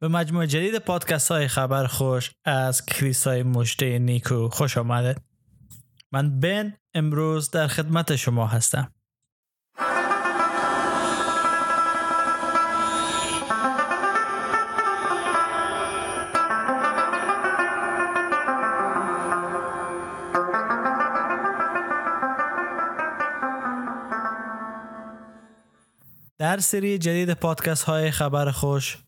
به مجموعه جدید پادکست های خبر خوش از کلیسای مجده نیکو خوش آمدید. من بن امروز در خدمت شما هستم. در سری جدید پادکست های خبر خوش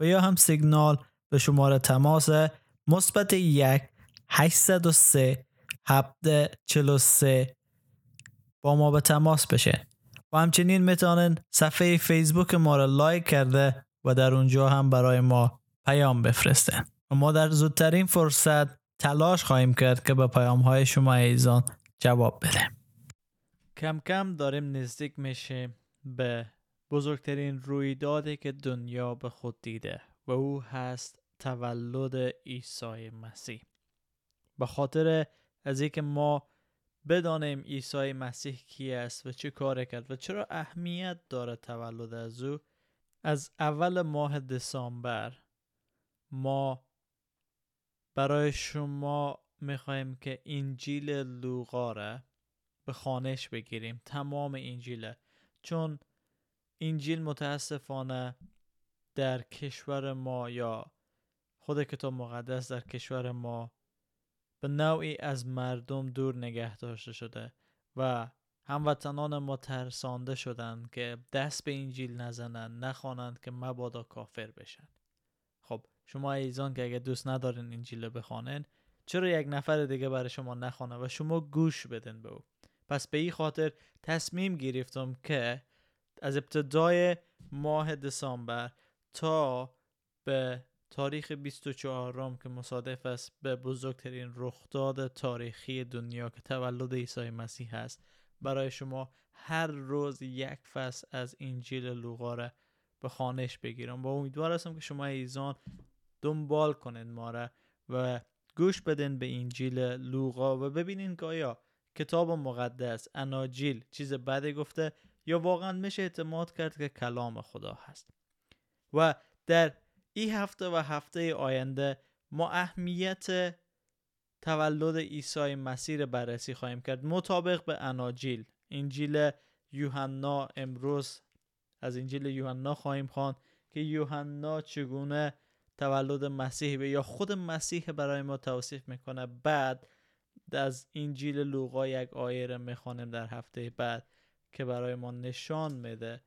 و یا هم سیگنال به شماره تماس مثبت یک 803 743 با ما به تماس بشه. و همچنین می‌تونن صفحه فیسبوک ما را لایک کرده و در اونجا هم برای ما پیام بفرستن و ما در زودترین فرصت تلاش خواهیم کرد که به پیام های شما ایزان جواب بدیم کم کم داریم نزدیک میشیم به بزرگترین رویدادی که دنیا به خود دیده و او هست تولد عیسی مسیح. به خاطر از اینکه ما بدانیم عیسی مسیح کی است و چه کار کرد و چرا اهمیت داره تولد از او از اول ماه دسامبر ما برای شما می‌خواهیم که انجیل لوقا را به خانش بگیریم تمام انجیله چون انجیل متاسفانه در کشور ما یا خود کتاب مقدس در کشور ما به نوعی از مردم دور نگه داشته شده و هموطنان ما ترسانده شدند که دست به انجیل نزنند نخوانند که مبادا کافر بشن. خب شما ایزان که اگه دوست ندارین انجیل بخوانن چرا یک نفر دیگه برای شما نخوانه و شما گوش بدن به او؟ پس به این خاطر تصمیم گرفتم که از ابتدای ماه دسامبر تا به تاریخ 24 که مصادف است به بزرگترین رخداد تاریخی دنیا که تولد عیسی مسیح است. برای شما هر روز یک فصل از انجیل لوقا را به خانش بگیرم. و امیدوار هستم که شما ایزان دنبال کنید ما را و گوش بدین به انجیل لوقا و ببینین که آیا کتاب مقدس اناجیل چیز بدی گفته یا واقعا میشه اعتماد کرد که کلام خدا هست. و در این هفته و هفته آینده ما اهمیت تولد عیسی مسیر بررسی خواهیم کرد. مطابق به اناجیل انجیل یوحنا امروز از انجیل یوحنا خواهیم خواند که یوحنا چگونه تولد مسیح به یا خود مسیح برای ما توصیف می‌کنه. بعد از انجیل لوقا یک آیه را می‌خوانیم در هفته بعد. که برای ما نشان میده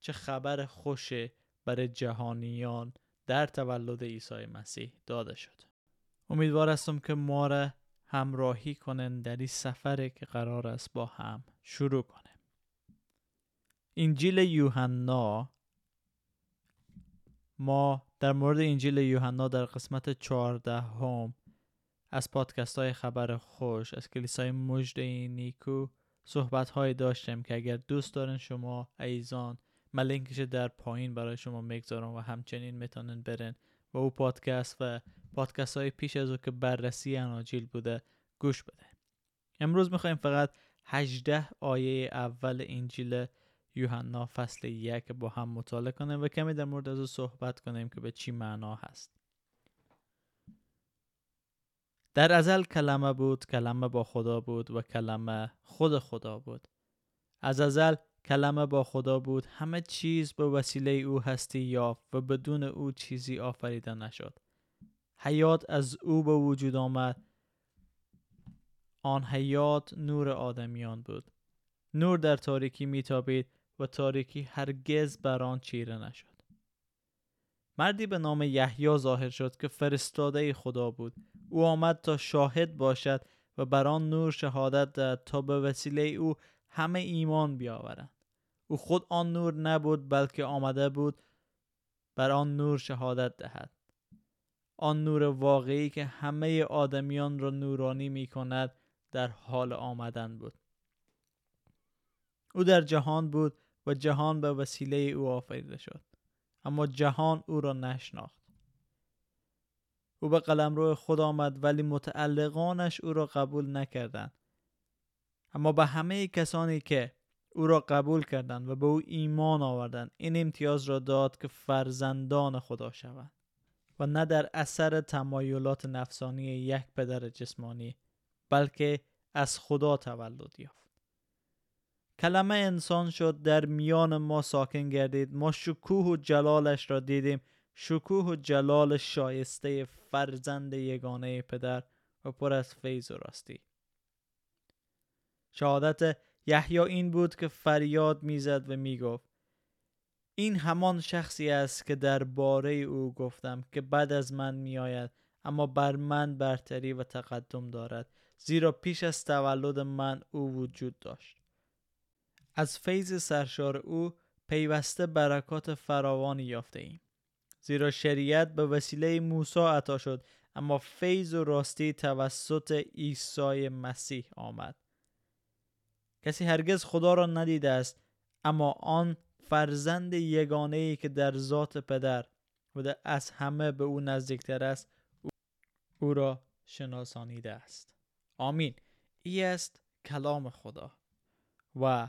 چه خبر خوشی برای جهانیان در تولد عیسی مسیح داده شد. امیدوار هستم که ما را همراهی کنن در این سفری که قرار است با هم شروع کنیم. انجیل یوحنا ما در مورد انجیل یوحنا در قسمت 14 هم از پادکست های خبر خوش از کلیسای مجده نیکو صحبت های داشتیم که اگر دوست دارن شما ایزان من لینکش در پایین برای شما می‌گذارم و همچنین می‌تونن برن و او پادکست و پادکست های پیش از او که بررسی اناجیل بوده گوش بده. امروز می‌خوایم فقط 18 آیه اول انجیل یوحنا فصل یک با هم مطالعه کنیم و کمی در مورد از او صحبت کنیم که به چی معنا هست. در ازل کلمه بود کلمه با خدا بود و کلمه خود خدا بود. از ازل کلمه با خدا بود همه چیز به وسیله او هستی یافت و بدون او چیزی آفریده نشد. حیات از او به وجود آمد. آن حیات نور آدمیان بود. نور در تاریکی میتابید و تاریکی هرگز بر آن چیره نشد. مردی به نام یحیی ظاهر شد که فرستاده خدا بود. او آمد تا شاهد باشد و بر آن نور شهادت دهد تا به وسیله او همه ایمان بیاورند. او خود آن نور نبود بلکه آمده بود بر آن نور شهادت دهد. آن نور واقعی که همه آدمیان را نورانی می کند در حال آمدن بود. او در جهان بود و جهان به وسیله او آفریده شد. اما جهان او را نشناخت. او به قلمرو خود آمد ولی متعلقانش او را قبول نکردند. اما به همه کسانی که او را قبول کردند و به او ایمان آوردند این امتیاز را داد که فرزندان خدا شوند و نه در اثر تمایلات نفسانی یک پدر جسمانی بلکه از خدا تولد یافت. کلمه انسان شد در میان ما ساکن گردید. ما شکوه و جلالش را دیدیم. شکوه و جلال شایسته فرزند یگانه پدر و پر از فیض و راستی. شهادت یحیی این بود که فریاد می‌زد و می‌گفت این همان شخصی است که در باره او گفتم که بعد از من میآید اما بر من برتری و تقدم دارد زیرا پیش از تولد من او وجود داشت. از فیض سرشار او پیوسته برکات فراوانی یافته ایم زیرا شریعت به وسیله موسی عطا شد اما فیض و راستی توسط عیسی مسیح آمد. کسی هرگز خدا را ندیده است اما آن فرزند یگانه ای که در ذات پدر و از همه به او نزدیکتر است او را شناسانیده است. آمین. ای است کلام خدا. و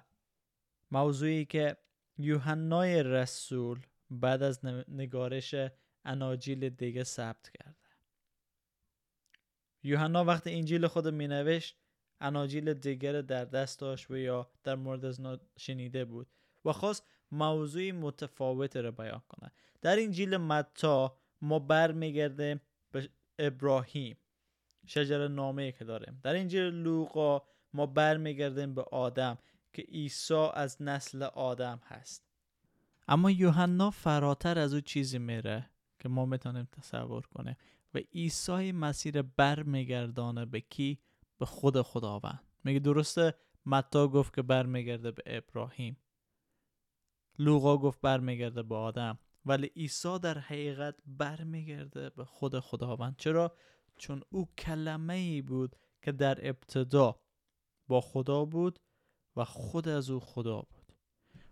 موضوعی که یوحنای رسول بعد از نگارش اناجیل دیگه ثبت کرده. یوحنا وقتی انجیل خود می نوشت اناجیل دیگر در دست داشت و یا در مورد از شنیده بود و خواست موضوعی متفاوت را بیان کنه. در انجیل متا ما برمیگردیم به ابراهیم شجر نامه که داریم. در انجیل لوقا ما برمیگردیم به آدم که عیسی از نسل آدم هست. اما یوحنا فراتر از او چیزی میره که ما می‌تونیم تصور کنیم. و عیسی مسیر برمیگردانه به کی؟ به خود خداوند. میگه درسته؟ متا گفت که برمیگرده به ابراهیم. لوقا گفت برمیگرده به آدم. ولی عیسی در حقیقت برمیگرده به خود خداوند. چرا؟ چون او کلمه ای بود که در ابتدا با خدا بود و خود از او خدا بود.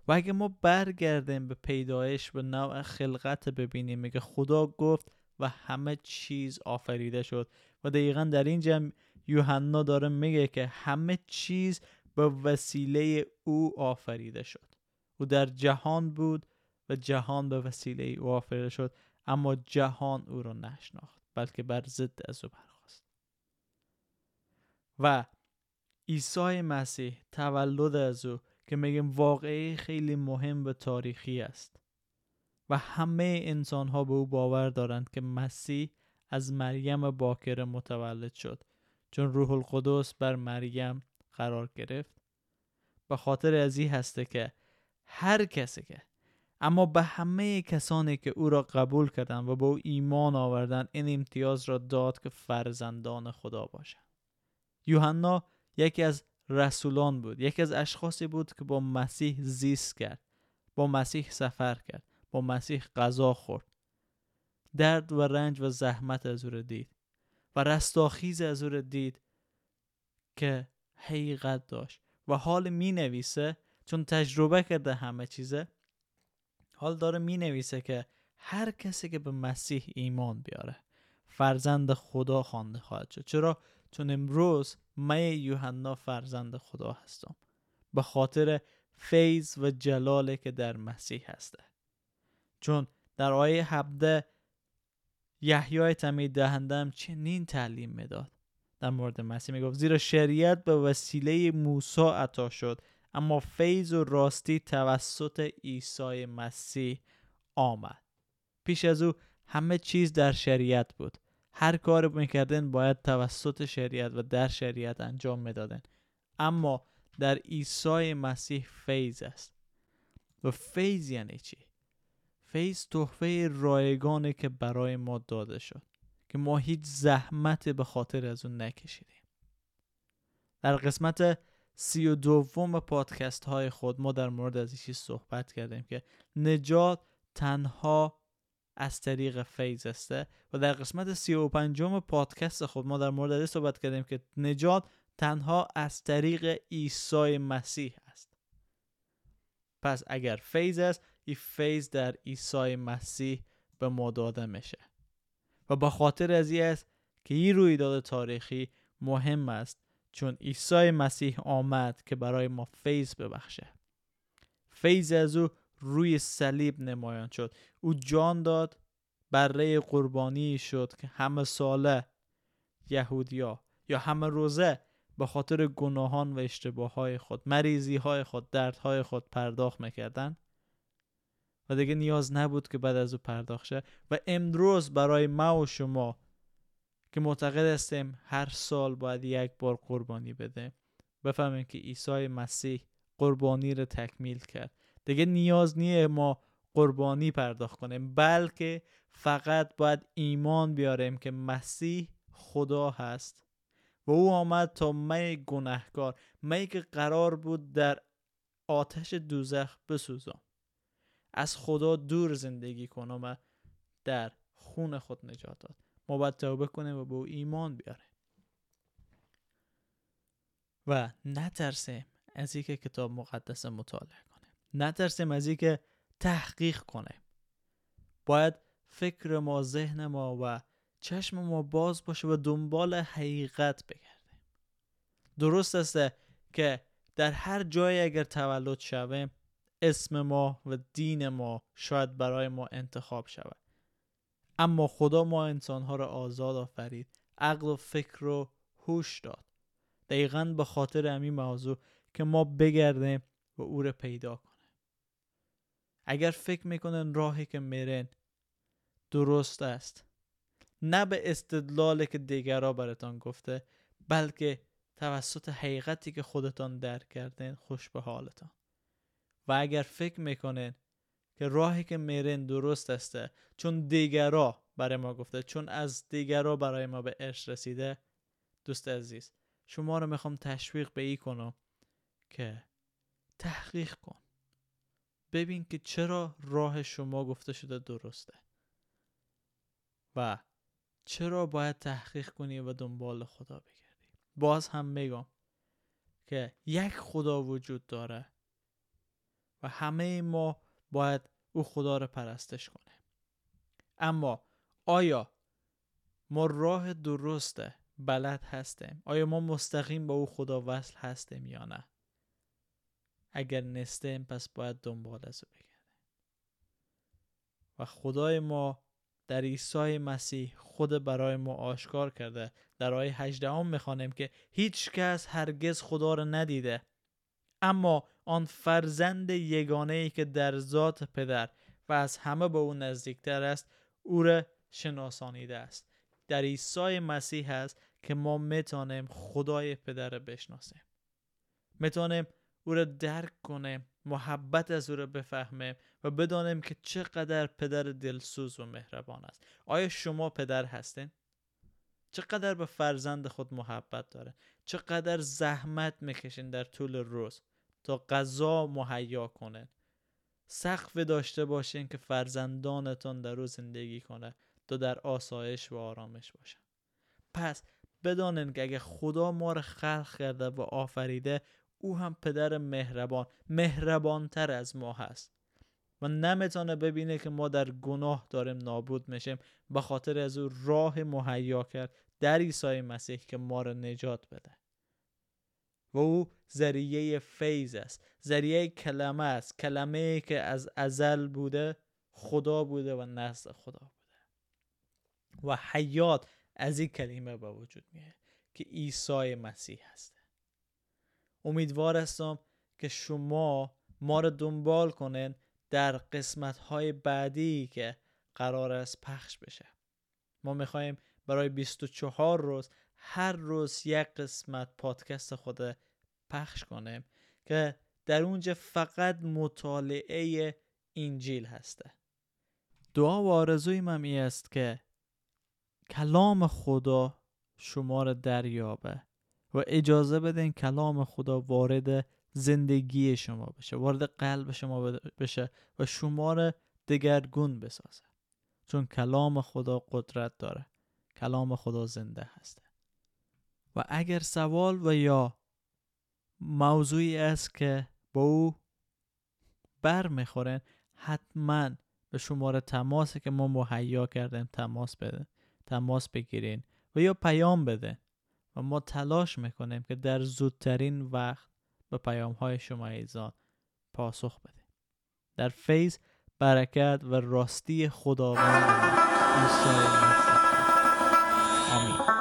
و اگه ما برگردیم به پیدایش به نوع خلقت ببینیم میگه خدا گفت و همه چیز آفریده شد. و دقیقا در اینجا یوحنا داره میگه که همه چیز به وسیله او آفریده شد. او در جهان بود و جهان به وسیله او آفریده شد اما جهان او را نشناخت بلکه بر ضد از او برخواست و عیسی مسیح تولد از او که میگیم واقعی خیلی مهم و تاریخی است. و همه انسان ها به او باور دارند که مسیح از مریم باکر متولد شد چون روح القدس بر مریم قرار گرفت. به خاطر از این هسته که هر کسی که اما به همه کسانی که او را قبول کردند و به او ایمان آوردند این امتیاز را داد که فرزندان خدا باشند. یوحنا یکی از رسولان بود. یکی از اشخاصی بود که با مسیح زیست کرد با مسیح سفر کرد با مسیح غذا خورد. درد و رنج و زحمت از او دید و رستاخیز از او دید که حقیقت داشت و حال می نویسه چون تجربه کرده همه چیزه حال داره می نویسه که هر کسی که به مسیح ایمان بیاره فرزند خدا خوانده خواهد شد. چرا؟ چون امروز من یوحنا فرزند خدا هستم. به خاطر فیض و جلاله که در مسیح هسته. چون در آیه 17 یحیای تمید دهندم چنین تعلیم می‌داد. در مورد مسیح می‌گفت زیرا شریعت به وسیله موسی عطا شد اما فیض و راستی توسط عیسی مسیح آمد. پیش از او همه چیز در شریعت بود. هر کار می‌کردن باید توسط شریعت و در شریعت انجام می‌دادن. اما در عیسی مسیح فیض است. و فیض یعنی چی؟ فیض تحفه رایگانه که برای ما داده شد که ما هیچ زحمت به خاطر از اون نکشیدیم. در قسمت سی و دوم پادکست های خود ما در مورد از چیز صحبت کردیم که نجات تنها از طریق فیض است و در قسمت سی و پنجم پادکست خود ما در مورد صحبت کردیم که نجات تنها از طریق عیسی مسیح است. پس اگر فیض است این فیض در عیسی مسیح به ما داده میشه. و با خاطر از این است که این رویداد تاریخی مهم است چون عیسی مسیح آمد که برای ما فیض ببخشه. فیض از او روی صلیب نمایان شد. او جان داد بره قربانی شد که همه ساله یهودیا یا همه روزه به خاطر گناهان و اشتباه های خود مریضی های خود دردهای خود پرداخت می‌کردن. و دیگه نیاز نبود که بعد از او پرداخت شه. و امروز برای ما و شما که معتقد هستیم هر سال باید یک بار قربانی بده بفهمیم که عیسی مسیح قربانی رو تکمیل کرد. دیگه نیاز نیه ما قربانی پرداخت کنیم بلکه فقط باید ایمان بیاریم که مسیح خدا هست و او آمد تا می گناهکار می که قرار بود در آتش دوزخ بسوزم از خدا دور زندگی کنم و در خون خود نجات داد. ما باید توبه کنیم و به او ایمان بیاریم. و نترسیم از اینکه کتاب مقدس مطالعه نترسیم از اینکه تحقیق کنیم. باید فکر ما ذهن ما و چشم ما باز باشه و دنبال حقیقت بگردیم. درست است که در هر جایی اگر تولد شویم اسم ما و دین ما شاید برای ما انتخاب شود. اما خدا ما انسانها را آزاد آفرید عقل و فکر رو هوش داد. دقیقا به خاطر همین موضوع که ما بگردیم و او را پیدا کنیم. اگر فکر می‌کنن راهی که میرن درست است. نه به استدلال که دیگرها براتان گفته بلکه توسط حقیقتی که خودتان درک کردین خوش به حالتان و اگر فکر می‌کنین که راهی که میرین درست است چون دیگرا برای ما گفته چون از دیگرا برای ما به عشق رسیده دوست عزیز شما رو می‌خوام تشویق به ای کنم که تحقیق کن. ببین که چرا راه شما گفته شده درسته. و چرا باید تحقیق کنی و دنبال خدا بگردی. باز هم میگم که یک خدا وجود داره و همه ما باید او خدا رو پرستش کنیم. اما آیا ما راه درسته بلد هستیم؟ آیا ما مستقیم با او خدا وصل هستیم یا نه؟ اگر نستیم پس باید دنبال از او و خدای ما در عیسی مسیح خود برای ما آشکار کرده. در آیه 18 هم می‌خوانیم که هیچ کس هرگز خدا را ندیده. اما آن فرزند یگانه ای که در ذات پدر و از همه به او نزدیکتر است او را شناسانیده است. در عیسی مسیح است که ما می‌تونیم خدای پدر را بشناسیم. می‌تونیم او را درک کنیم محبت از او را بفهمیم و بدانیم که چقدر پدر دلسوز و مهربان است. آیا شما پدر هستین؟ چقدر به فرزند خود محبت داره. چقدر زحمت می‌کشین در طول روز تا غذا مهیا کنه. سقف داشته باشین که فرزندانتان در او زندگی کنه تا در آسایش و آرامش باشن. پس بدانین که اگه خدا ما رو خلق کرده و آفریده او هم پدر مهربان مهربانتر از ما هست. و نمی‌تونه ببینه که ما در گناه داریم نابود میشیم به خاطر از او راه مهیا کرد در عیسی مسیح که ما رو نجات بده. و او ذریعه فیض است ذریعه کلمه است کلمه که از ازل بوده خدا بوده و نزد خدا بوده. و حیات از این کلمه به وجود میه که عیسی مسیح هست امیدوار هستم که شما ما رو دنبال کنین در قسمت های بعدی که قرار است پخش بشه. ما می‌خوایم برای 24 روز هر روز یک قسمت پادکست خود پخش کنیم که در اونجا فقط مطالعه انجیل هسته. دعا و آرزوی من است که کلام خدا شما را دریابه. و اجازه بدین کلام خدا وارد زندگی شما بشه وارد قلب شما بشه و شما را دگرگون بسازه. چون کلام خدا قدرت داره. کلام خدا زنده هسته. و اگر سوال و یا موضوعی است که با او بر می‌خورن حتما به شماره تماسی که ما مهیا کردیم تماس بده تماس بگیرین و یا پیام بده. و ما تلاش می‌کنیم که در زودترین وقت به پیام های شما ایزان پاسخ بدیم. در فیض برکت و راستی خداوند عیسی مسیح. آمین.